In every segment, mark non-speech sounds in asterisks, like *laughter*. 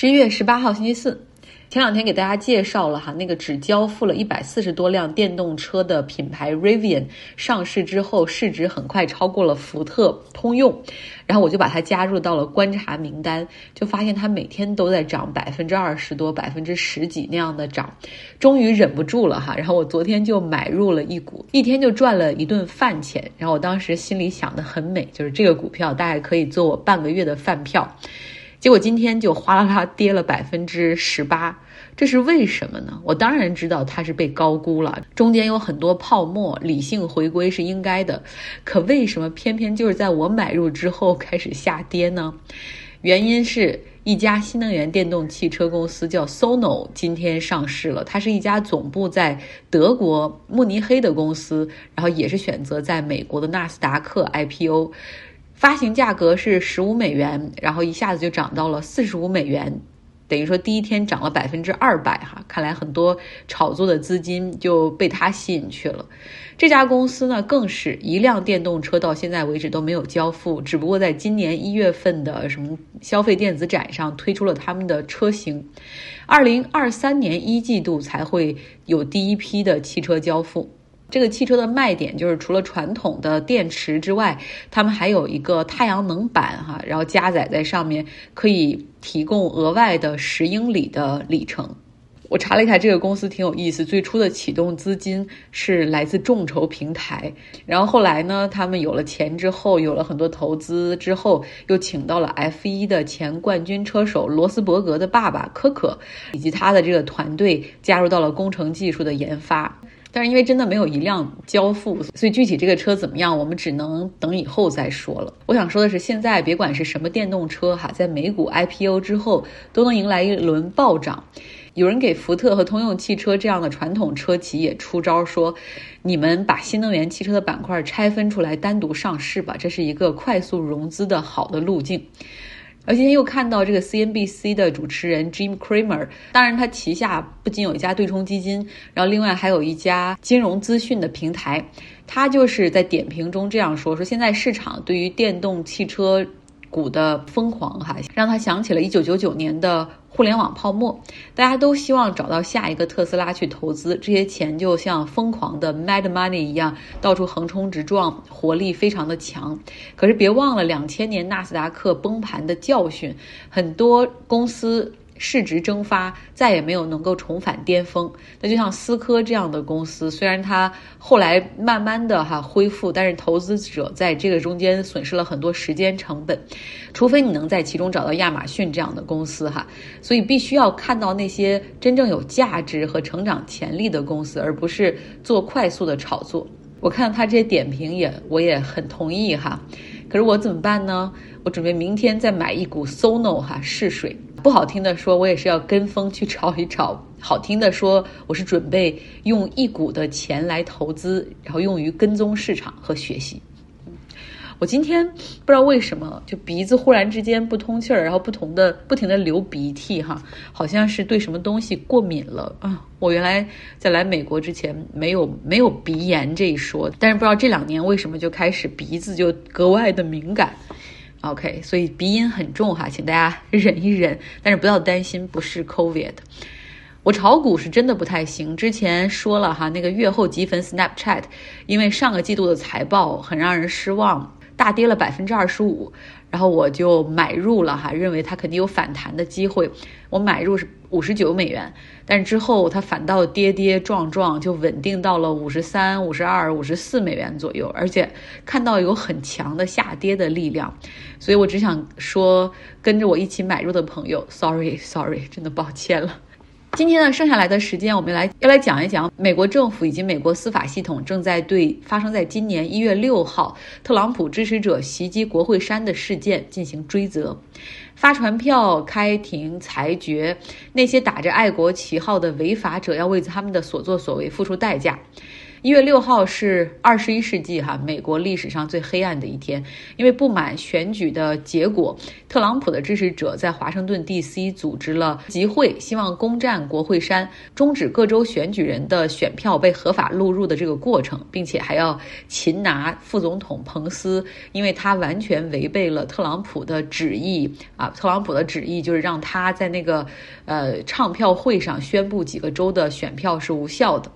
十一月十八号星期四，前两天给大家介绍了哈，那个只交付了一百四十多辆电动车的品牌 Rivian 上市之后，市值很快超过了福特、通用，然后我就把它加入到了观察名单，就发现它每天都在涨百分之二十多、百分之十几那样的涨，终于忍不住了哈，然后我昨天就买入了一股，一天就赚了一顿饭钱，然后我当时心里想的很美，就是这个股票大概可以做我半个月的饭票。结果今天就哗啦啦跌了百分之十八，这是为什么呢？我当然知道它是被高估了，中间有很多泡沫，理性回归是应该的。可为什么偏偏就是在我买入之后开始下跌呢？原因是一家新能源电动汽车公司叫 Sono 今天上市了，它是一家总部在德国慕尼黑的公司，然后也是选择在美国的纳斯达克 IPO。发行价格是十五美元，然后一下子就涨到了四十五美元，等于说第一天涨了百分之二百哈。看来很多炒作的资金就被它吸引去了。这家公司呢，更是一辆电动车到现在为止都没有交付，只不过在今年一月份的什么消费电子展上推出了他们的车型，二零二三年一季度才会有第一批的汽车交付。这个汽车的卖点就是除了传统的电池之外，他们还有一个太阳能板哈，然后加载在上面可以提供额外的十英里的里程。我查了一下，这个公司挺有意思，最初的启动资金是来自众筹平台，然后后来呢，他们有了钱之后，有了很多投资之后，又请到了 F1 的前冠军车手罗斯伯格的爸爸科可以及他的这个团队加入到了工程技术的研发。但是因为真的没有一辆交付，所以具体这个车怎么样，我们只能等以后再说了。我想说的是，现在别管是什么电动车哈，在美股 IPO 之后都能迎来一轮暴涨。有人给福特和通用汽车这样的传统车企也出招，说你们把新能源汽车的板块拆分出来单独上市吧，这是一个快速融资的好的路径。而今天又看到这个 CNBC 的主持人 Jim Cramer，当然他旗下不仅有一家对冲基金，然后另外还有一家金融资讯的平台，他就是在点评中这样说：说现在市场对于电动汽车。股的疯狂哈，让他想起了一九九九年的互联网泡沫。大家都希望找到下一个特斯拉去投资，这些钱就像疯狂的 mad money 一样，到处横冲直撞，活力非常的强。可是别忘了两千年纳斯达克崩盘的教训，很多公司。市值蒸发，再也没有能够重返巅峰。那就像思科这样的公司，虽然它后来慢慢的哈恢复，但是投资者在这个中间损失了很多时间成本。除非你能在其中找到亚马逊这样的公司哈，所以必须要看到那些真正有价值和成长潜力的公司，而不是做快速的炒作。我看到他这些点评也，我也很同意哈。可是我怎么办呢？我准备明天再买一股 Sono 哈试水。不好听的说，我也是要跟风去炒一炒；好听的说，我是准备用一股的钱来投资，然后用于跟踪市场和学习。我今天不知道为什么，就鼻子忽然之间不通气儿，然后不同的不停的流鼻涕哈，好像是对什么东西过敏了啊！我原来在来美国之前没有没有鼻炎这一说，但是不知道这两年为什么就开始鼻子就格外的敏感。OK，所以鼻音很重哈，请大家 *laughs* 忍一忍，但是不要担心，不是 COVID。我炒股是真的不太行，之前说了哈，那个月后积分 Snapchat，因为上个季度的财报很让人失望，大跌了百分之二十五。然后我就买入了哈，认为它肯定有反弹的机会。我买入是五十九美元，但是之后它反倒跌跌撞撞，就稳定到了五十三、五十二、五十四美元左右，而且看到有很强的下跌的力量。所以我只想说，跟着我一起买入的朋友，sorry，sorry，真的抱歉了。今天呢，剩下来的时间，我们来要来讲一讲美国政府以及美国司法系统正在对发生在今年一月六号特朗普支持者袭击国会山的事件进行追责，发传票、开庭裁决，那些打着爱国旗号的违法者要为他们的所作所为付出代价。一月六号是二十一世纪哈美国历史上最黑暗的一天，因为不满选举的结果，特朗普的支持者在华盛顿 D.C. 组织了集会，希望攻占国会山，终止各州选举人的选票被合法录入的这个过程，并且还要擒拿副总统彭斯，因为他完全违背了特朗普的旨意啊！特朗普的旨意就是让他在那个呃唱票会上宣布几个州的选票是无效的。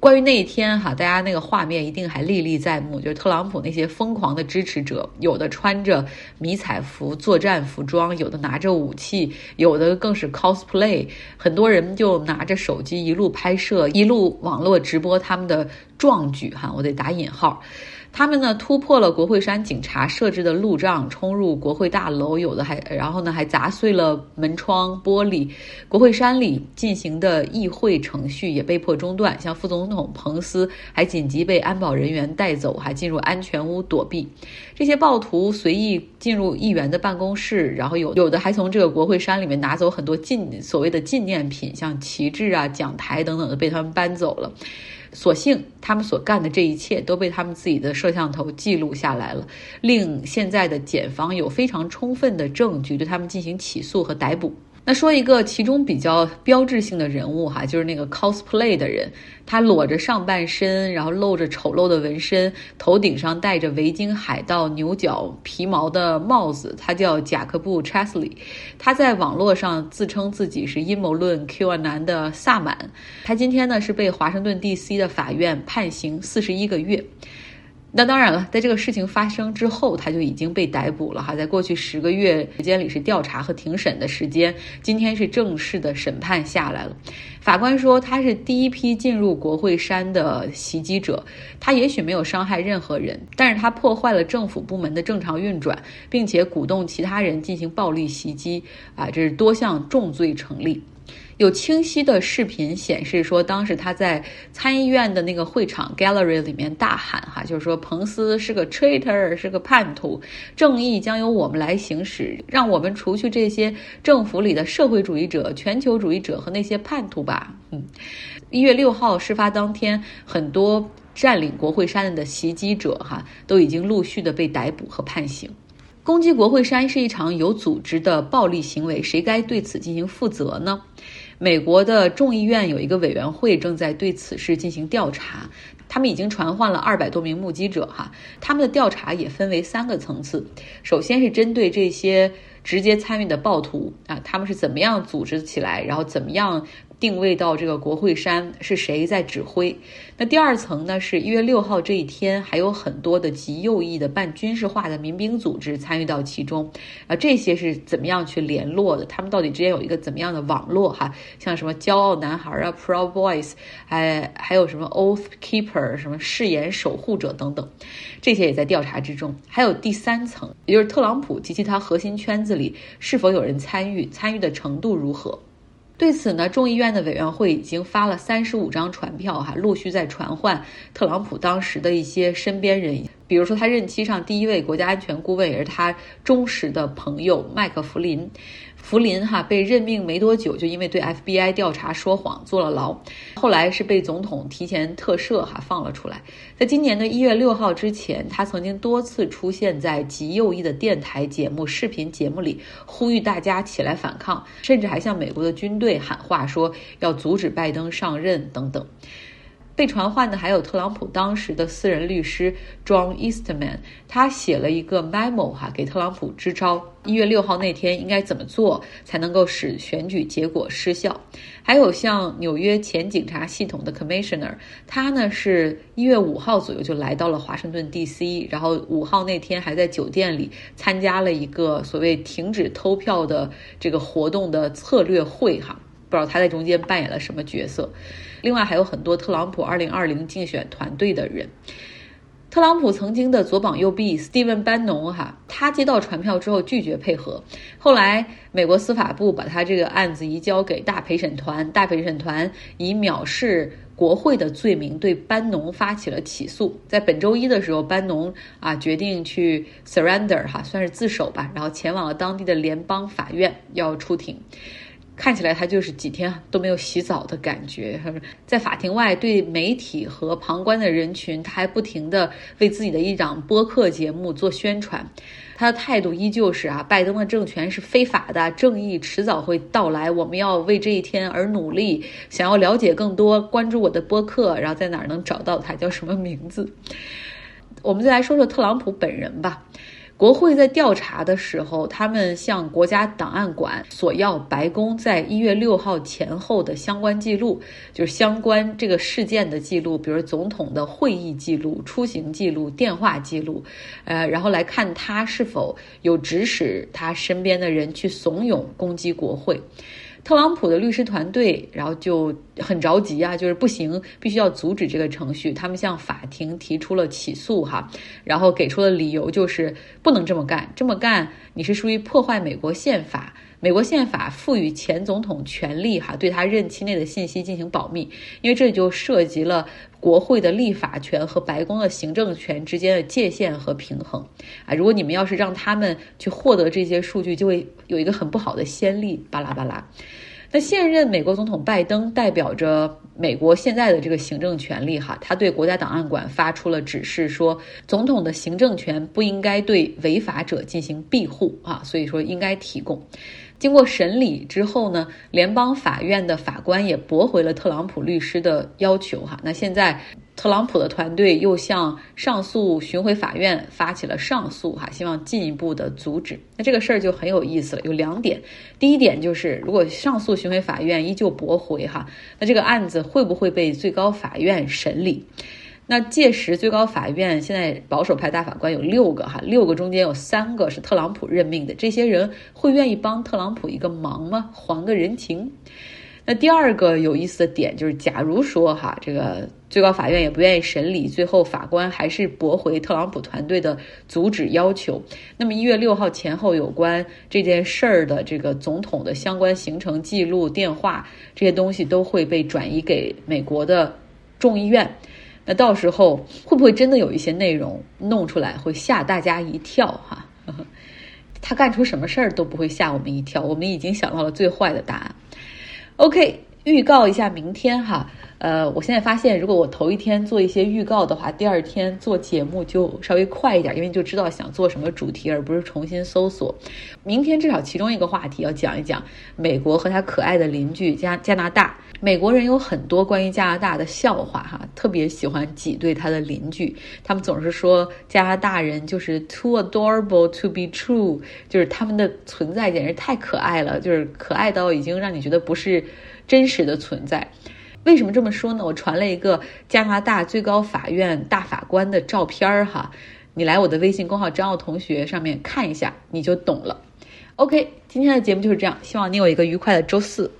关于那一天哈，大家那个画面一定还历历在目，就是特朗普那些疯狂的支持者，有的穿着迷彩服作战服装，有的拿着武器，有的更是 cosplay，很多人就拿着手机一路拍摄，一路网络直播他们的壮举哈，我得打引号。他们呢突破了国会山警察设置的路障，冲入国会大楼，有的还然后呢还砸碎了门窗玻璃。国会山里进行的议会程序也被迫中断，像副总统彭斯还紧急被安保人员带走，还进入安全屋躲避。这些暴徒随意进入议员的办公室，然后有有的还从这个国会山里面拿走很多纪所谓的纪念品，像旗帜啊、讲台等等的被他们搬走了。所幸，他们所干的这一切都被他们自己的摄像头记录下来了，令现在的检方有非常充分的证据对他们进行起诉和逮捕。那说一个其中比较标志性的人物哈，就是那个 cosplay 的人，他裸着上半身，然后露着丑陋的纹身，头顶上戴着维京海盗牛角皮毛的帽子，他叫贾克布·查斯利，他在网络上自称自己是阴谋论 Q 男的萨满，他今天呢是被华盛顿 D.C. 的法院判刑四十一个月。那当然了，在这个事情发生之后，他就已经被逮捕了哈。在过去十个月时间里是调查和庭审的时间，今天是正式的审判下来了。法官说他是第一批进入国会山的袭击者，他也许没有伤害任何人，但是他破坏了政府部门的正常运转，并且鼓动其他人进行暴力袭击啊，这是多项重罪成立。有清晰的视频显示说，当时他在参议院的那个会场 gallery 里面大喊：“哈，就是说彭斯是个 traitor，是个叛徒，正义将由我们来行使，让我们除去这些政府里的社会主义者、全球主义者和那些叛徒吧。”嗯，一月六号事发当天，很多占领国会山的袭击者哈都已经陆续的被逮捕和判刑。攻击国会山是一场有组织的暴力行为，谁该对此进行负责呢？美国的众议院有一个委员会正在对此事进行调查，他们已经传唤了二百多名目击者，哈，他们的调查也分为三个层次，首先是针对这些直接参与的暴徒啊，他们是怎么样组织起来，然后怎么样。定位到这个国会山是谁在指挥？那第二层呢？是一月六号这一天，还有很多的极右翼的半军事化的民兵组织参与到其中。啊，这些是怎么样去联络的？他们到底之间有一个怎么样的网络？哈，像什么骄傲男孩啊，Pro Boys，还还有什么 Oath Keeper，什么誓言守护者等等，这些也在调查之中。还有第三层，也就是特朗普及其他核心圈子里是否有人参与，参与的程度如何？对此呢，众议院的委员会已经发了三十五张传票，哈，陆续在传唤特朗普当时的一些身边人，比如说他任期上第一位国家安全顾问，也是他忠实的朋友麦克弗林。弗林哈被任命没多久，就因为对 FBI 调查说谎坐了牢，后来是被总统提前特赦哈放了出来。在今年的一月六号之前，他曾经多次出现在极右翼的电台节目、视频节目里，呼吁大家起来反抗，甚至还向美国的军队喊话，说要阻止拜登上任等等。被传唤的还有特朗普当时的私人律师 John Eastman，他写了一个 memo 哈，给特朗普支招，一月六号那天应该怎么做才能够使选举结果失效。还有像纽约前警察系统的 Commissioner，他呢是一月五号左右就来到了华盛顿 D.C.，然后五号那天还在酒店里参加了一个所谓停止偷票的这个活动的策略会哈。不知道他在中间扮演了什么角色。另外还有很多特朗普2020竞选团队的人。特朗普曾经的左膀右臂 Steven Bannon 哈，他接到传票之后拒绝配合。后来美国司法部把他这个案子移交给大陪审团，大陪审团以藐视国会的罪名对班农发起了起诉。在本周一的时候，班农啊决定去 surrender 哈，算是自首吧，然后前往了当地的联邦法院要出庭。看起来他就是几天都没有洗澡的感觉。他说在法庭外，对媒体和旁观的人群，他还不停的为自己的一档播客节目做宣传。他的态度依旧是啊，拜登的政权是非法的，正义迟早会到来，我们要为这一天而努力。想要了解更多，关注我的播客，然后在哪儿能找到他？叫什么名字？我们再来说说特朗普本人吧。国会在调查的时候，他们向国家档案馆索要白宫在一月六号前后的相关记录，就是相关这个事件的记录，比如总统的会议记录、出行记录、电话记录，呃，然后来看他是否有指使他身边的人去怂恿攻击国会。特朗普的律师团队，然后就很着急啊，就是不行，必须要阻止这个程序。他们向法庭提出了起诉，哈，然后给出的理由就是不能这么干，这么干你是属于破坏美国宪法。美国宪法赋予前总统权利，哈，对他任期内的信息进行保密，因为这就涉及了国会的立法权和白宫的行政权之间的界限和平衡。啊，如果你们要是让他们去获得这些数据，就会有一个很不好的先例。巴拉巴拉。那现任美国总统拜登代表着美国现在的这个行政权力，哈，他对国家档案馆发出了指示，说总统的行政权不应该对违法者进行庇护啊，所以说应该提供。经过审理之后呢，联邦法院的法官也驳回了特朗普律师的要求，哈。那现在特朗普的团队又向上诉巡回法院发起了上诉，哈，希望进一步的阻止。那这个事儿就很有意思了，有两点。第一点就是，如果上诉巡回法院依旧驳回，哈，那这个案子会不会被最高法院审理？那届时，最高法院现在保守派大法官有六个哈，六个中间有三个是特朗普任命的，这些人会愿意帮特朗普一个忙吗？还个人情？那第二个有意思的点就是，假如说哈，这个最高法院也不愿意审理，最后法官还是驳回特朗普团队的阻止要求，那么一月六号前后有关这件事儿的这个总统的相关行程记录、电话这些东西都会被转移给美国的众议院。那到时候会不会真的有一些内容弄出来会吓大家一跳哈？*laughs* 他干出什么事儿都不会吓我们一跳，我们已经想到了最坏的答案。OK，预告一下明天哈。呃，我现在发现，如果我头一天做一些预告的话，第二天做节目就稍微快一点，因为就知道想做什么主题，而不是重新搜索。明天至少其中一个话题要讲一讲美国和他可爱的邻居加加拿大。美国人有很多关于加拿大的笑话哈，特别喜欢挤兑他的邻居。他们总是说加拿大人就是 too adorable to be true，就是他们的存在简直太可爱了，就是可爱到已经让你觉得不是真实的存在。为什么这么说呢？我传了一个加拿大最高法院大法官的照片儿哈，你来我的微信公号张奥同学上面看一下，你就懂了。OK，今天的节目就是这样，希望你有一个愉快的周四。